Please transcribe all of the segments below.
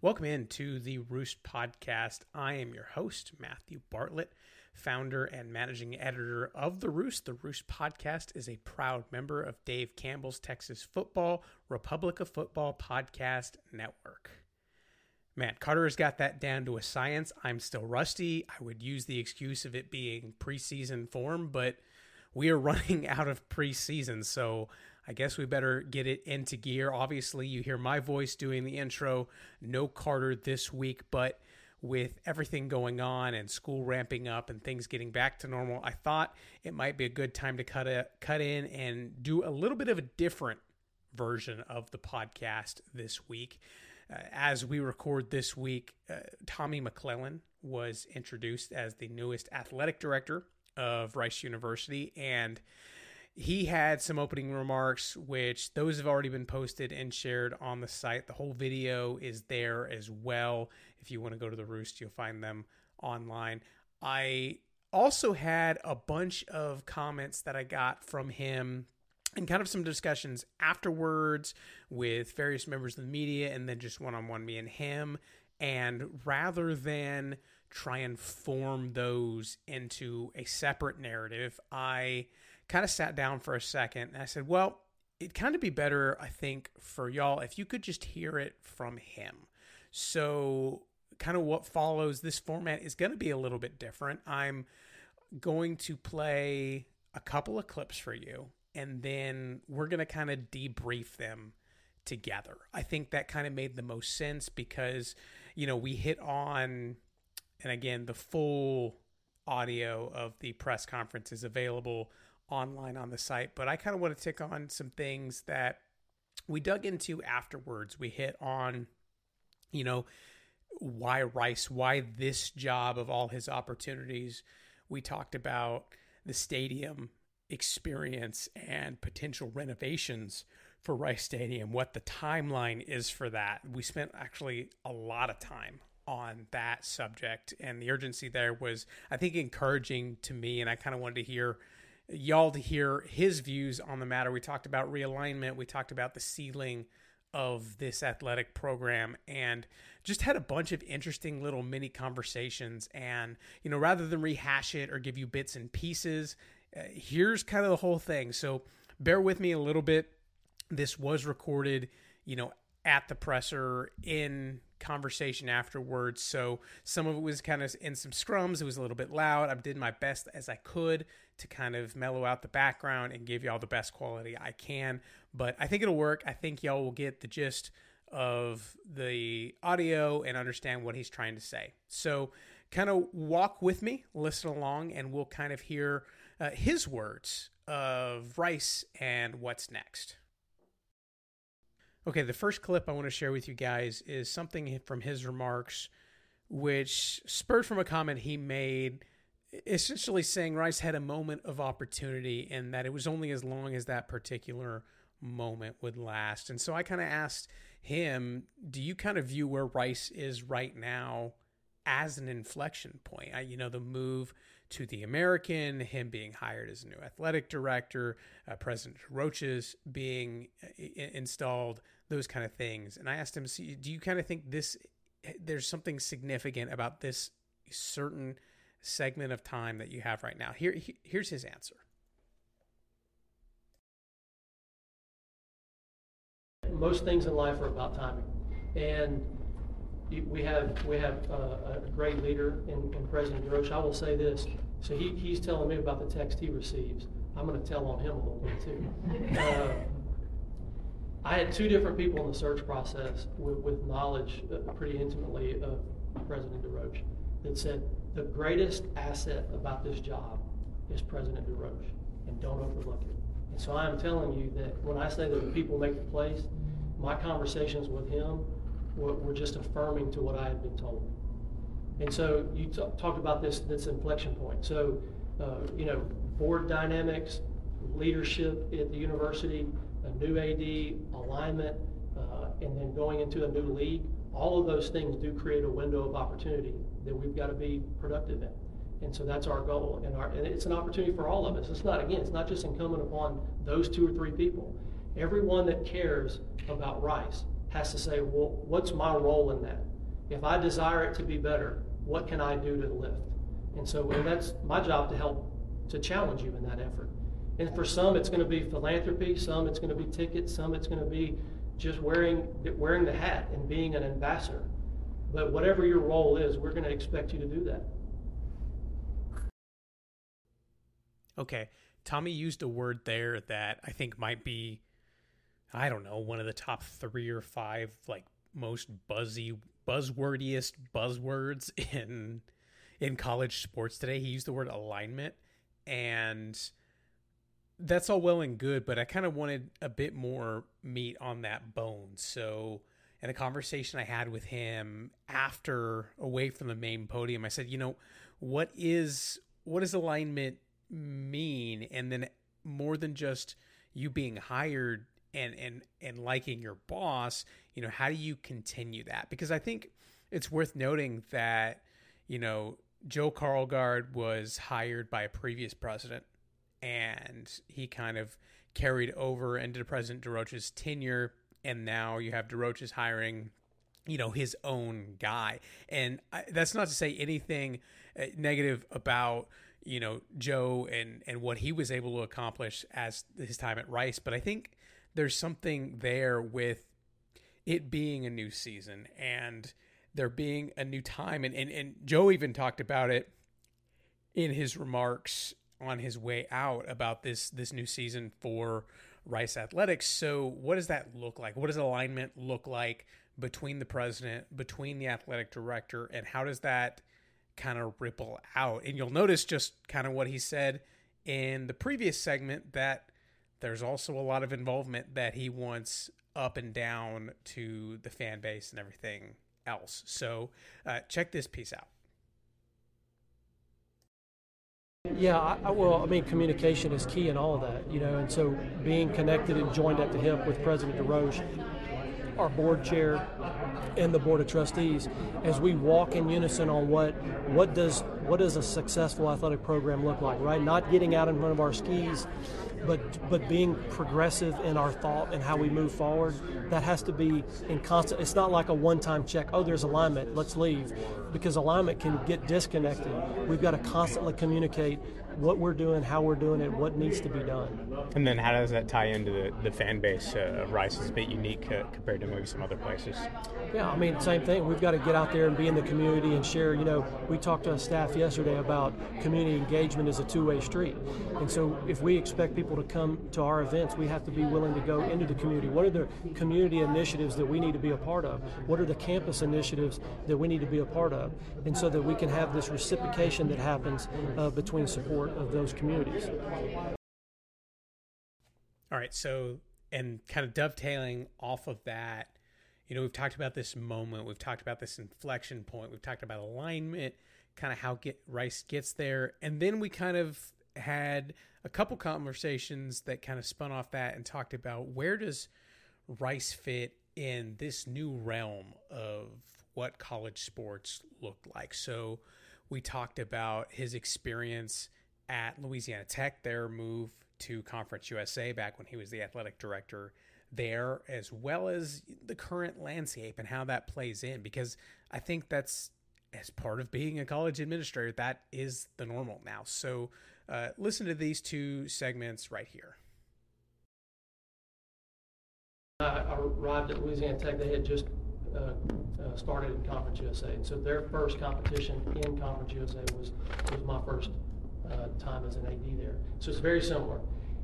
Welcome into the Roost Podcast. I am your host, Matthew Bartlett, founder and managing editor of The Roost. The Roost Podcast is a proud member of Dave Campbell's Texas Football, Republic of Football Podcast Network. Man, Carter has got that down to a science. I'm still rusty. I would use the excuse of it being preseason form, but we are running out of preseason. So I guess we better get it into gear. Obviously, you hear my voice doing the intro. No Carter this week, but with everything going on and school ramping up and things getting back to normal, I thought it might be a good time to cut a, cut in and do a little bit of a different version of the podcast this week. Uh, as we record this week, uh, Tommy McClelland was introduced as the newest athletic director of Rice University and he had some opening remarks, which those have already been posted and shared on the site. The whole video is there as well. If you want to go to the Roost, you'll find them online. I also had a bunch of comments that I got from him and kind of some discussions afterwards with various members of the media and then just one on one, me and him. And rather than try and form those into a separate narrative, I kind of sat down for a second and I said, well, it'd kind of be better, I think, for y'all if you could just hear it from him. So, kind of what follows this format is going to be a little bit different. I'm going to play a couple of clips for you, and then we're going to kind of debrief them together. I think that kind of made the most sense because, you know, we hit on, and again, the full audio of the press conference is available online on the site, but I kind of want to tick on some things that we dug into afterwards. We hit on, you know, why Rice, why this job of all his opportunities. We talked about the stadium experience and potential renovations for Rice Stadium, what the timeline is for that. We spent actually a lot of time on that subject, and the urgency there was, I think, encouraging to me. And I kind of wanted to hear y'all to hear his views on the matter. We talked about realignment, we talked about the ceiling of this athletic program and just had a bunch of interesting little mini conversations and you know rather than rehash it or give you bits and pieces uh, here's kind of the whole thing. So bear with me a little bit. This was recorded you know at the presser in conversation afterwards. So some of it was kind of in some scrums. It was a little bit loud. I did my best as I could to kind of mellow out the background and give y'all the best quality I can. But I think it'll work. I think y'all will get the gist of the audio and understand what he's trying to say. So kind of walk with me, listen along, and we'll kind of hear uh, his words of Rice and what's next. Okay, the first clip I want to share with you guys is something from his remarks, which spurred from a comment he made, essentially saying Rice had a moment of opportunity and that it was only as long as that particular moment would last. And so I kind of asked him, Do you kind of view where Rice is right now as an inflection point? I, you know, the move to the American, him being hired as a new athletic director, uh, President Roaches being uh, installed, those kind of things. And I asked him, do you kind of think this, there's something significant about this certain segment of time that you have right now? Here, here's his answer. Most things in life are about timing, and we have we have a, a great leader in, in President DesRoches. I will say this. So he, he's telling me about the text he receives. I'm going to tell on him a little bit too. Uh, I had two different people in the search process with, with knowledge uh, pretty intimately of President DesRoches that said the greatest asset about this job is President DesRoches, and don't overlook it. And so I am telling you that when I say that the people make the place, my conversations with him were, were just affirming to what I had been told. And so you t- talked about this this inflection point. So uh, you know, board dynamics, leadership at the university, a new AD, alignment, uh, and then going into a new league. All of those things do create a window of opportunity that we've got to be productive in. And so that's our goal, and, our, and it's an opportunity for all of us. It's not again, it's not just incumbent upon those two or three people. Everyone that cares about Rice has to say, well, what's my role in that? If I desire it to be better, what can I do to lift? And so that's my job to help to challenge you in that effort. And for some, it's going to be philanthropy. Some, it's going to be tickets. Some, it's going to be just wearing wearing the hat and being an ambassador. But whatever your role is, we're going to expect you to do that. Okay. Tommy used a word there that I think might be, I don't know, one of the top three or five like most buzzy, buzzwordiest buzzwords in in college sports today. He used the word alignment, and that's all well and good, but I kind of wanted a bit more meat on that bone. So, in a conversation I had with him after away from the main podium, I said, you know, what is what does alignment mean and then more than just you being hired and and and liking your boss you know how do you continue that? Because i think it's worth noting that you know joe Karlgaard was hired by a previous president and he kind of carried over into president DesRoches's tenure and now you have DesRoches's hiring you know his own guy. And I, that's not to say anything uh, negative about you know Joe and and what he was able to accomplish as his time at Rice, but I think there's something there with it being a new season and there being a new time and, and, and Joe even talked about it in his remarks on his way out about this this new season for Rice Athletics. So what does that look like? What does alignment look like between the president, between the athletic director, and how does that kind of ripple out. And you'll notice just kind of what he said in the previous segment that there's also a lot of involvement that he wants up and down to the fan base and everything else. So uh, check this piece out. Yeah, I, I, well, I mean, communication is key in all of that, you know, and so being connected and joined at the hip with President DesRoches our board chair and the board of trustees as we walk in unison on what what does what does a successful athletic program look like right? Not getting out in front of our skis but but being progressive in our thought and how we move forward. That has to be in constant it's not like a one-time check oh there's alignment let's leave because alignment can get disconnected. We've got to constantly communicate what we're doing, how we're doing it, what needs to be done. And then how does that tie into the, the fan base uh, of Rice? It's a bit unique uh, compared to maybe some other places. Yeah, I mean, same thing. We've got to get out there and be in the community and share. You know, we talked to our staff yesterday about community engagement is a two-way street. And so if we expect people to come to our events, we have to be willing to go into the community. What are the community initiatives that we need to be a part of? What are the campus initiatives that we need to be a part of? And so that we can have this reciprocation that happens uh, between support support of those communities. All right, so and kind of dovetailing off of that, you know, we've talked about this moment, we've talked about this inflection point, we've talked about alignment, kind of how get Rice gets there, and then we kind of had a couple conversations that kind of spun off that and talked about where does Rice fit in this new realm of what college sports look like. So we talked about his experience at Louisiana Tech, their move to Conference USA back when he was the athletic director there, as well as the current landscape and how that plays in. Because I think that's as part of being a college administrator, that is the normal now. So uh, listen to these two segments right here. I arrived at Louisiana Tech. They had just uh, uh, started in Conference USA, so their first competition in Conference USA was was my first uh, time as an AD there. So it's very similar.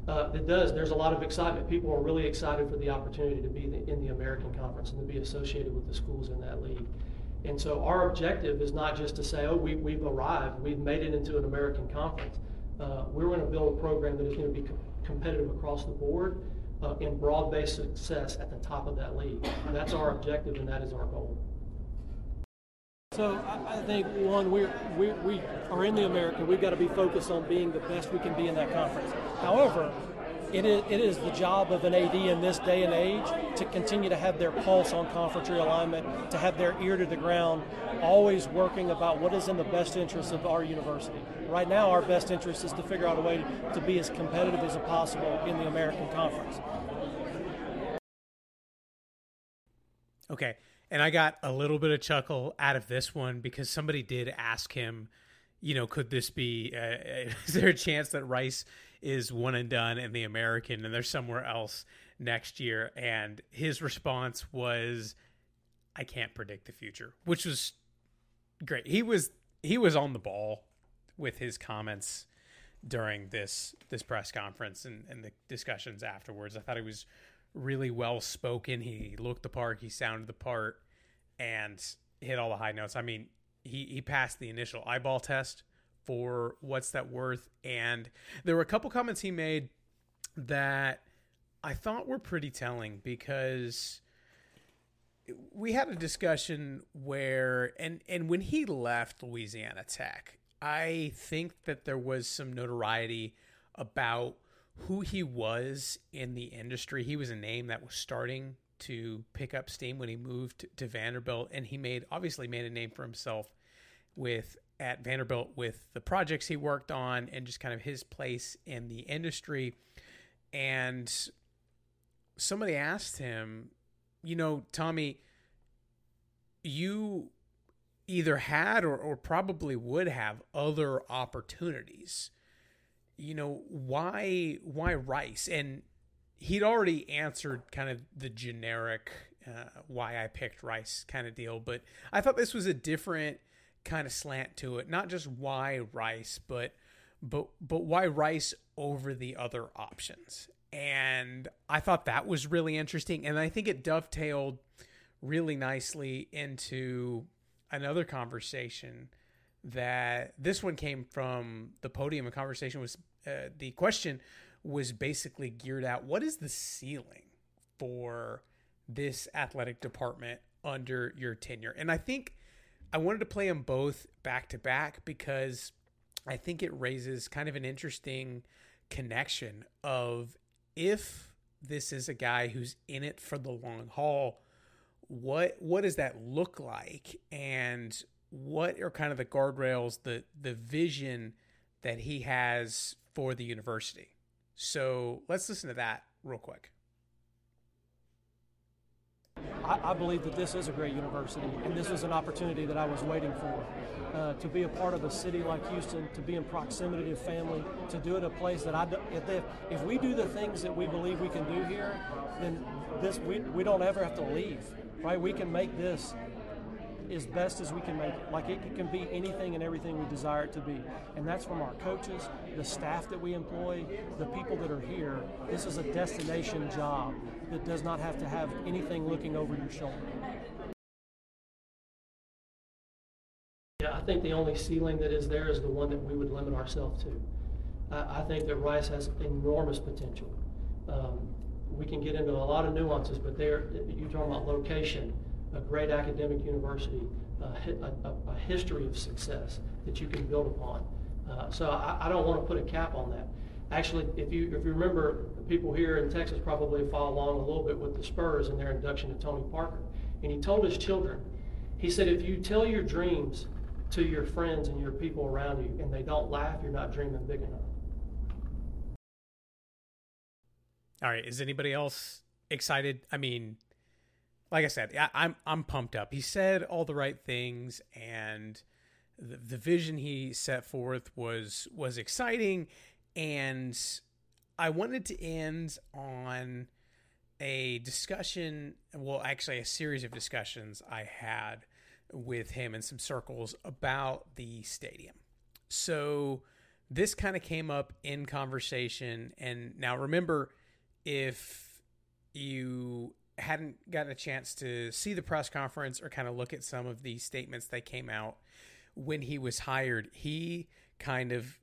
Uh, it does. There's a lot of excitement. People are really excited for the opportunity to be the, in the American Conference and to be associated with the schools in that league. And so our objective is not just to say, oh, we, we've arrived, we've made it into an American Conference. Uh, we're going to build a program that is going to be competitive across the board uh, in broad-based success at the top of that league. And that's our objective, and that is our goal. So I, I think one, we're, we we are in the American. We've got to be focused on being the best we can be in that conference. However, it is, it is the job of an AD in this day and age to continue to have their pulse on conference realignment, to have their ear to the ground, always working about what is in the best interest of our university. Right now, our best interest is to figure out a way to be as competitive as possible in the American Conference. Okay. And I got a little bit of chuckle out of this one because somebody did ask him, you know, could this be, uh, is there a chance that Rice is one and done in the American and there's somewhere else next year? And his response was, I can't predict the future, which was great. He was, he was on the ball with his comments during this this press conference and, and the discussions afterwards. I thought he was really well spoken. He looked the part, he sounded the part, and hit all the high notes. I mean, he he passed the initial eyeball test for what's that worth, and there were a couple comments he made that I thought were pretty telling because we had a discussion where and and when he left Louisiana Tech, I think that there was some notoriety about who he was in the industry. He was a name that was starting to pick up steam when he moved to Vanderbilt, and he made obviously made a name for himself with at Vanderbilt with the projects he worked on and just kind of his place in the industry. And somebody asked him, you know, Tommy, you either had or, or probably would have other opportunities you know why why rice and he'd already answered kind of the generic uh, why i picked rice kind of deal but i thought this was a different kind of slant to it not just why rice but but but why rice over the other options and i thought that was really interesting and i think it dovetailed really nicely into another conversation that this one came from the podium. A conversation was uh, the question was basically geared at what is the ceiling for this athletic department under your tenure? And I think I wanted to play them both back to back because I think it raises kind of an interesting connection of if this is a guy who's in it for the long haul what what does that look like and what are kind of the guardrails the the vision that he has for the university so let's listen to that real quick I, I believe that this is a great university and this is an opportunity that i was waiting for uh, to be a part of a city like Houston, to be in proximity to family, to do it a place that I, if, if we do the things that we believe we can do here, then this we, we don't ever have to leave right? We can make this as best as we can make it. Like it can be anything and everything we desire it to be. And that's from our coaches, the staff that we employ, the people that are here. This is a destination job that does not have to have anything looking over your shoulder. Yeah, I think the only ceiling that is there is the one that we would limit ourselves to. I, I think that Rice has enormous potential. Um, we can get into a lot of nuances, but there, you're talking about location, a great academic university, a, a, a history of success that you can build upon. Uh, so I, I, don't want to put a cap on that. Actually, if you if you remember, people here in Texas probably follow along a little bit with the Spurs and their induction to Tony Parker. And he told his children, he said, if you tell your dreams to your friends and your people around you and they don't laugh, you're not dreaming big enough. All right, is anybody else excited? I mean, like I said, I, I'm I'm pumped up. He said all the right things, and the, the vision he set forth was was exciting, and I wanted to end on a discussion. Well, actually, a series of discussions I had with him in some circles about the stadium. So this kind of came up in conversation, and now remember if you hadn't gotten a chance to see the press conference or kind of look at some of the statements that came out when he was hired, he kind of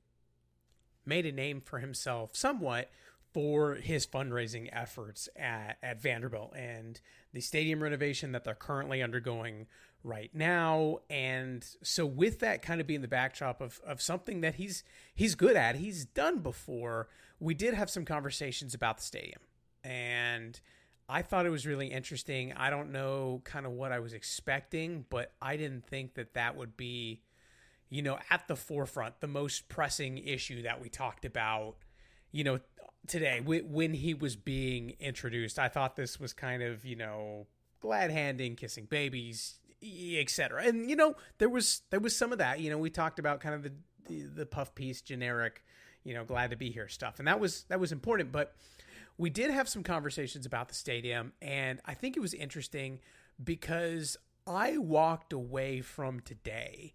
made a name for himself somewhat for his fundraising efforts at, at Vanderbilt and the stadium renovation that they're currently undergoing right now. And so with that kind of being the backdrop of, of something that he's he's good at, he's done before, we did have some conversations about the stadium. And I thought it was really interesting. I don't know kind of what I was expecting, but I didn't think that that would be, you know, at the forefront, the most pressing issue that we talked about, you know, today when he was being introduced. I thought this was kind of, you know, glad handing, kissing babies, etc. And you know, there was there was some of that. You know, we talked about kind of the the, the puff piece generic, you know, glad to be here stuff, and that was that was important. But we did have some conversations about the stadium, and I think it was interesting because I walked away from today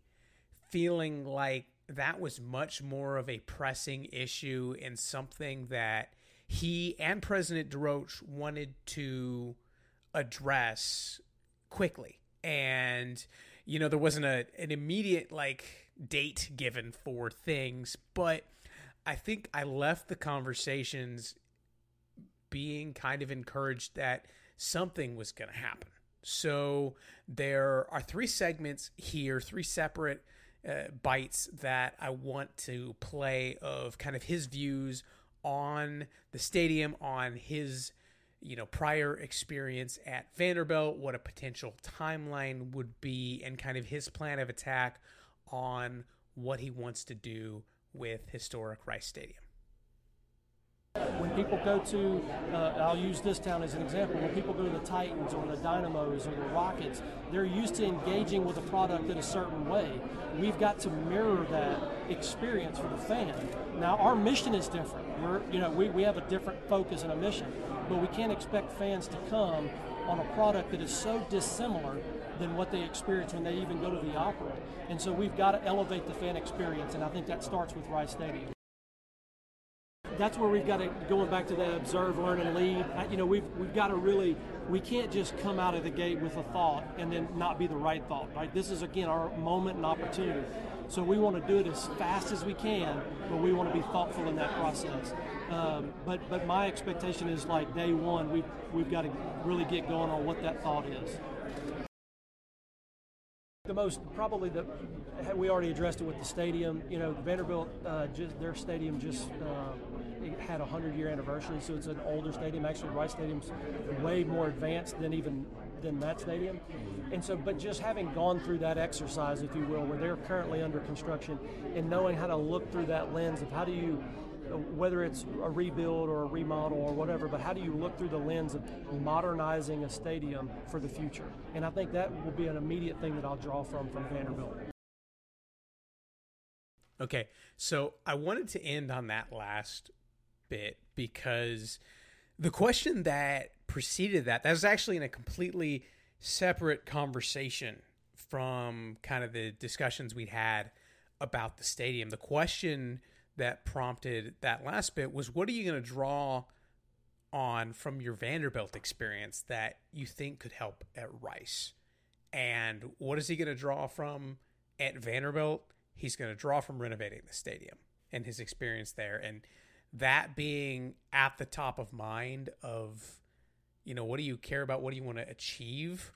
feeling like that was much more of a pressing issue and something that he and President DesRoches wanted to address quickly. And, you know, there wasn't a, an immediate like date given for things, but I think I left the conversations being kind of encouraged that something was going to happen. So there are three segments here, three separate uh, bites that I want to play of kind of his views on the stadium, on his you know prior experience at Vanderbilt, what a potential timeline would be, and kind of his plan of attack on what he wants to do with historic Rice Stadium. When people go to, uh, I'll use this town as an example, when people go to the Titans or the Dynamos or the Rockets, they're used to engaging with a product in a certain way. We've got to mirror that experience for the fan. Now, our mission is different. We're, you know, we, we have a different focus and a mission, but we can't expect fans to come on a product that is so dissimilar than what they experience when they even go to the opera. And so we've got to elevate the fan experience, and I think that starts with Rice Stadium that's where we've got to going back to that observe, learn, and lead. You know, we've we've got to really we can't just come out of the gate with a thought and then not be the right thought. Right? This is again our moment and opportunity. So we want to do it as fast as we can, but we want to be thoughtful in that process. Um, but but my expectation is like day one, we we've, got to really get going on what that thought is. The most probably the we already addressed it with the stadium. You know, Vanderbilt uh, just their stadium just uh, had a hundred year anniversary, so it's an older stadium. Actually, Rice Stadium's way more advanced than even than that stadium. And so, but just having gone through that exercise, if you will, where they're currently under construction, and knowing how to look through that lens of how do you whether it's a rebuild or a remodel or whatever, but how do you look through the lens of modernizing a stadium for the future? And I think that will be an immediate thing that I'll draw from from Vanderbilt. Okay, so I wanted to end on that last bit because the question that preceded that that was actually in a completely separate conversation from kind of the discussions we'd had about the stadium. The question that prompted that last bit was what are you going to draw on from your Vanderbilt experience that you think could help at Rice? And what is he going to draw from at Vanderbilt? He's going to draw from renovating the stadium and his experience there. And that being at the top of mind of, you know, what do you care about? What do you want to achieve?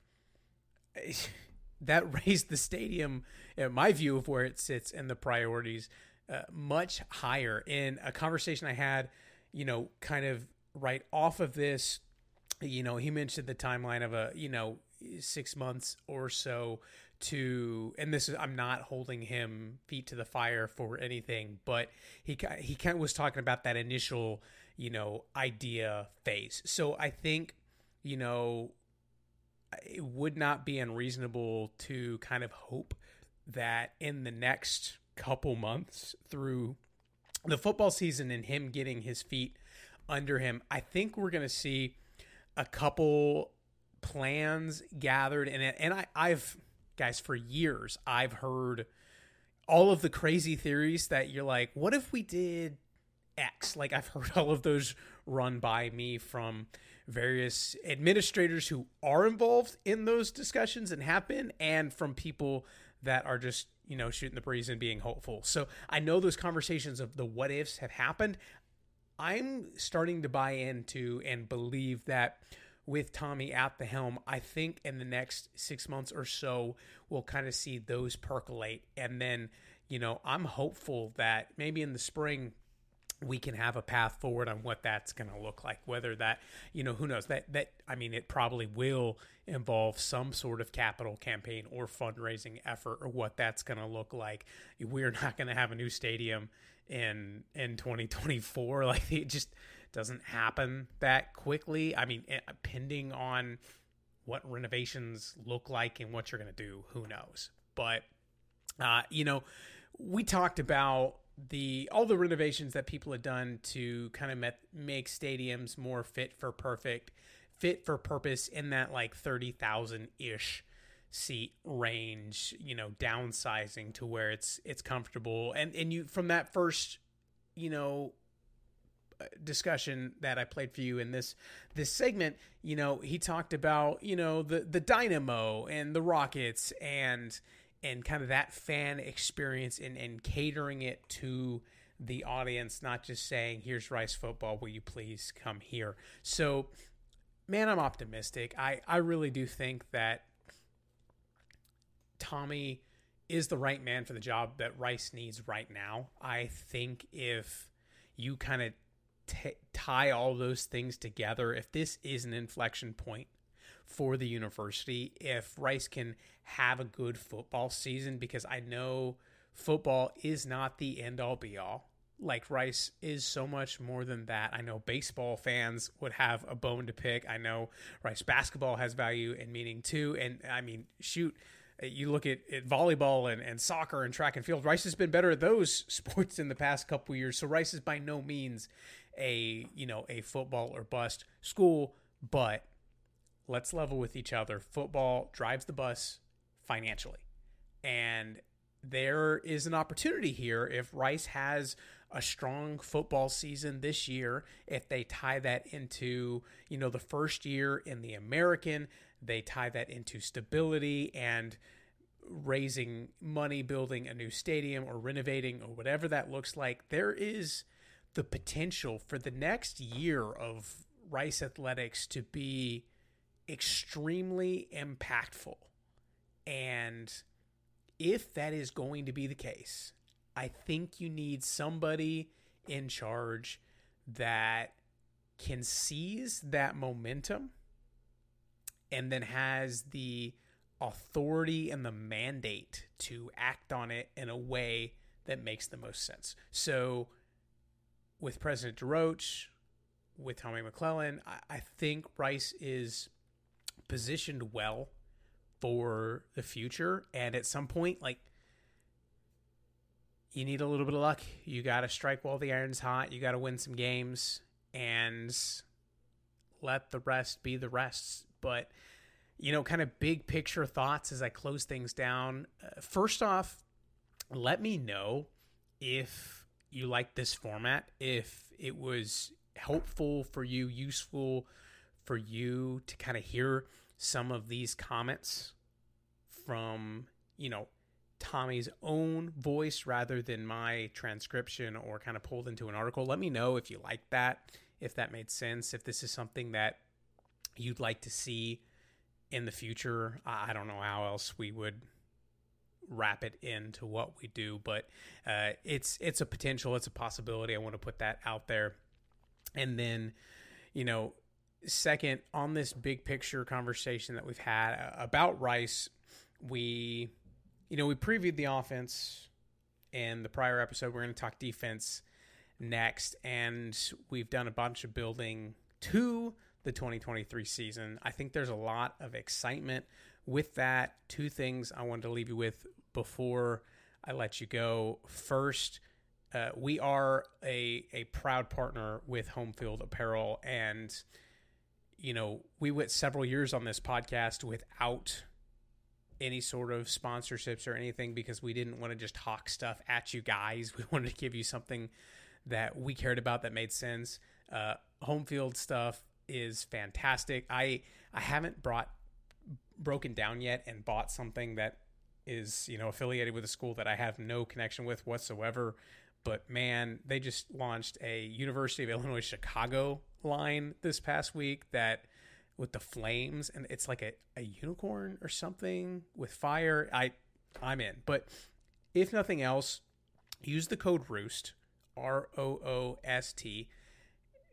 that raised the stadium, in my view of where it sits in the priorities uh, much higher. In a conversation I had, you know, kind of right off of this, you know, he mentioned the timeline of a, you know, six months or so to and this is I'm not holding him feet to the fire for anything but he he kind of was talking about that initial you know idea phase. So I think you know it would not be unreasonable to kind of hope that in the next couple months through the football season and him getting his feet under him, I think we're going to see a couple plans gathered and and I I've guys for years I've heard all of the crazy theories that you're like what if we did X like I've heard all of those run by me from various administrators who are involved in those discussions and have been and from people that are just you know, shooting the breeze and being hopeful. So I know those conversations of the what ifs have happened. I'm starting to buy into and believe that with Tommy at the helm, I think in the next six months or so, we'll kind of see those percolate. And then, you know, I'm hopeful that maybe in the spring, we can have a path forward on what that's going to look like. Whether that you know who knows? That that i mean it probably will involve some sort of capital campaign or fundraising effort or what that's going to look like. We're not going to have a new stadium in in 2024 like it just doesn't happen that quickly i mean depending on what renovations look like and what you're going to do, who knows. But uh, you know, we talked about the all the renovations that people had done to kind of met, make stadiums more fit for perfect, fit for purpose in that like 30,000 ish seat range, you know, downsizing to where it's it's comfortable. And and you from that first, you know, discussion that I played for you in this this segment, you know, he talked about, you know, the the Dynamo and the Rockets and and kind of that fan experience and, and catering it to the audience, not just saying, here's Rice football, will you please come here? So, man, I'm optimistic. I, I really do think that Tommy is the right man for the job that Rice needs right now. I think if you kind of t- tie all those things together, if this is an inflection point for the university, if Rice can have a good football season, because I know football is not the end all be all. Like Rice is so much more than that. I know baseball fans would have a bone to pick. I know Rice basketball has value and meaning too. And I mean, shoot, you look at, at volleyball and, and soccer and track and field. Rice has been better at those sports in the past couple years. So Rice is by no means a you know a football or bust school, but let's level with each other. Football drives the bus financially, and there is an opportunity here if Rice has a strong football season this year if they tie that into you know the first year in the American they tie that into stability and raising money, building a new stadium or renovating or whatever that looks like. There is the potential for the next year of Rice Athletics to be extremely impactful. And if that is going to be the case, I think you need somebody in charge that can seize that momentum and then has the authority and the mandate to act on it in a way that makes the most sense. So, with President DesRoches, with Tommy McClelland, I, I think Rice is positioned well for the future. And at some point, like, you need a little bit of luck. You got to strike while the iron's hot. You got to win some games and let the rest be the rest but you know, kind of big picture thoughts as I close things down. Uh, first off, let me know if you like this format, if it was helpful for you, useful for you to kind of hear some of these comments from, you know, Tommy's own voice rather than my transcription or kind of pulled into an article. Let me know if you like that, if that made sense, if this is something that you'd like to see in the future. I don't know how else we would wrap it into what we do, but uh, it's it's a potential, it's a possibility. I want to put that out there, and then you know, second on this big picture conversation that we've had uh, about Rice, we you know we previewed the offense in the prior episode. We're going to talk defense next, and we've done a bunch of building to the 2023 season. I think there's a lot of excitement with that. Two things I wanted to leave you with before I let you go. First, uh, we are a a proud partner with Home Field Apparel, and you know we went several years on this podcast without any sort of sponsorships or anything because we didn't want to just hawk stuff at you guys. We wanted to give you something that we cared about that made sense. Uh, home field stuff is fantastic. I I haven't brought broken down yet and bought something that is you know affiliated with a school that I have no connection with whatsoever. But man, they just launched a University of Illinois Chicago line this past week that with the flames and it's like a, a unicorn or something with fire. I I'm in. But if nothing else, use the code Roost R O O S T.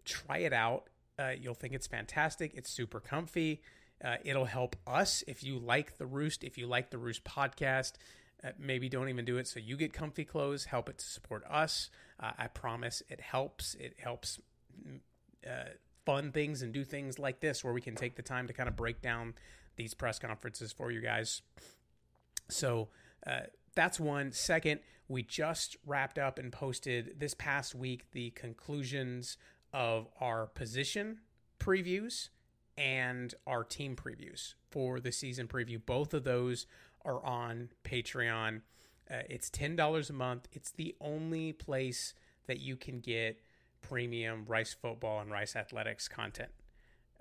Try it out. Uh, you'll think it's fantastic. It's super comfy. Uh, it'll help us if you like the Roost, if you like the Roost podcast. Uh, maybe don't even do it so you get comfy clothes. Help it to support us. Uh, I promise it helps. It helps mm, uh, fun things and do things like this where we can take the time to kind of break down these press conferences for you guys. So uh, that's one. Second, we just wrapped up and posted this past week the conclusions of our position previews and our team previews for the season preview. Both of those are on Patreon. Uh, it's $10 a month. It's the only place that you can get premium Rice football and Rice athletics content.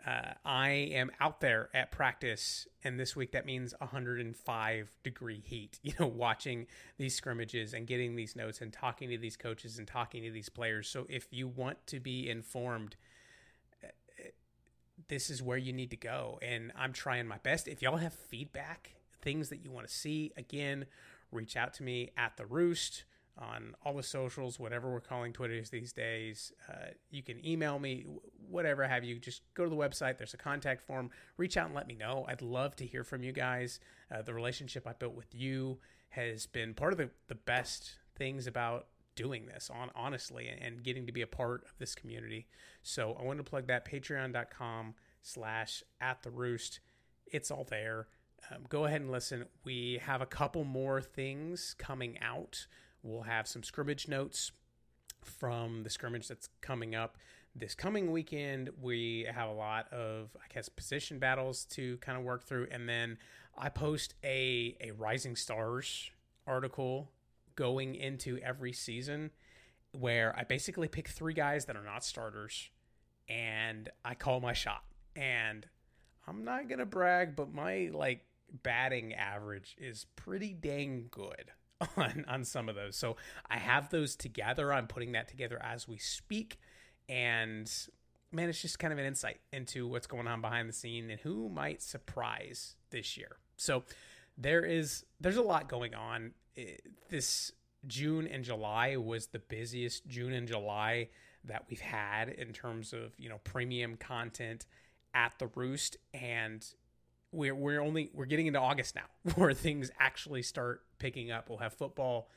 Uh, I am out there at practice, and this week that means 105 degree heat. You know, watching these scrimmages and getting these notes and talking to these coaches and talking to these players. So, if you want to be informed, this is where you need to go. And I'm trying my best. If y'all have feedback, things that you want to see, again, reach out to me at the Roost on all the socials, whatever we're calling Twitters these days. Uh, you can email me, whatever have you. Just go to the website. There's a contact form. Reach out and let me know. I'd love to hear from you guys. Uh, the relationship I built with you has been part of the, the best things about doing this on honestly and getting to be a part of this community. So i wanted to plug that patreon.com slash at the roost. It's all there. Um, go ahead and listen. We have a couple more things coming out. We'll have some scrimmage notes from the scrimmage that's coming up this coming weekend. We have a lot of, I guess, position battles to kind of work through, and then I post a a Rising Stars article going into every season where I basically pick three guys that are not starters and I call my shot. And I'm not going to brag, but my like batting average is pretty dang good. on on some of those. So I have those together. I'm putting that together as we speak, and man, it's just kind of an insight into what's going on behind the scene and who might surprise this year. So there is there's a lot going on. This June and July was the busiest June and July that we've had in terms of you know premium content at the roost and we're we're only we're getting into August now, where things actually start picking up. We'll have football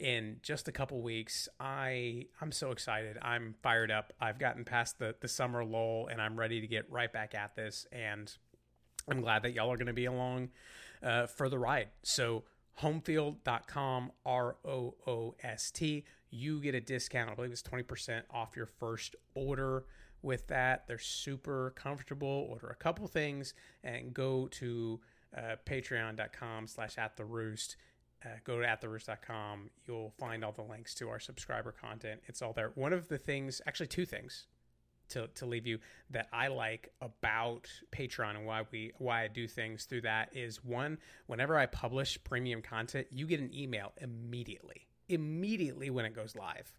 in just a couple weeks. I I'm so excited. I'm fired up. I've gotten past the the summer lull, and I'm ready to get right back at this. And I'm glad that y'all are going to be along uh, for the ride. So homefield.com r o o s t you get a discount i believe it's 20% off your first order with that. They're super comfortable. Order a couple things and go to uh, patreon.com slash at the roost. Uh, go to attheroost.com. You'll find all the links to our subscriber content. It's all there. One of the things, actually, two things to, to leave you that I like about Patreon and why we why I do things through that is one, whenever I publish premium content, you get an email immediately, immediately when it goes live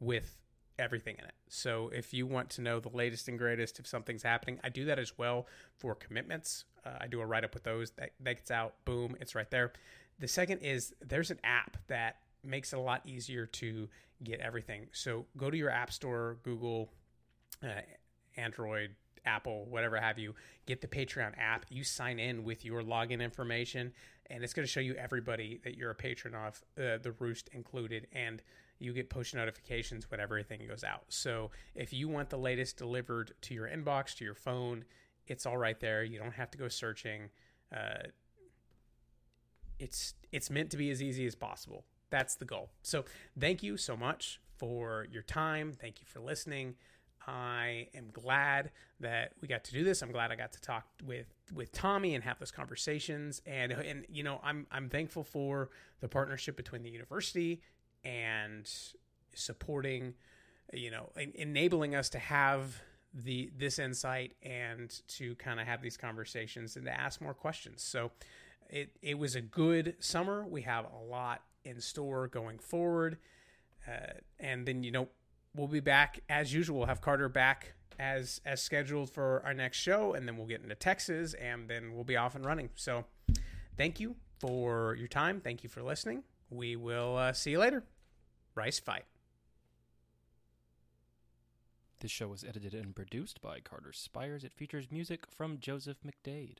with everything in it. So if you want to know the latest and greatest if something's happening, I do that as well for commitments. Uh, I do a write up with those that, that gets out, boom, it's right there. The second is there's an app that makes it a lot easier to get everything. So go to your app store, Google, uh, Android, Apple, whatever have you, get the Patreon app. You sign in with your login information, and it's going to show you everybody that you're a patron of, uh, the Roost included. And you get push notifications when everything goes out. So if you want the latest delivered to your inbox, to your phone, it's all right there. You don't have to go searching. Uh, it's it's meant to be as easy as possible. That's the goal. So thank you so much for your time. Thank you for listening. I am glad that we got to do this. I'm glad I got to talk with with Tommy and have those conversations. And and you know, I'm I'm thankful for the partnership between the university and supporting, you know, enabling us to have the this insight and to kind of have these conversations and to ask more questions. So it it was a good summer. We have a lot in store going forward, uh, and then you know we'll be back as usual. We'll have Carter back as as scheduled for our next show, and then we'll get into Texas, and then we'll be off and running. So thank you for your time. Thank you for listening. We will uh, see you later. Rice Fight. This show was edited and produced by Carter Spires. It features music from Joseph McDade.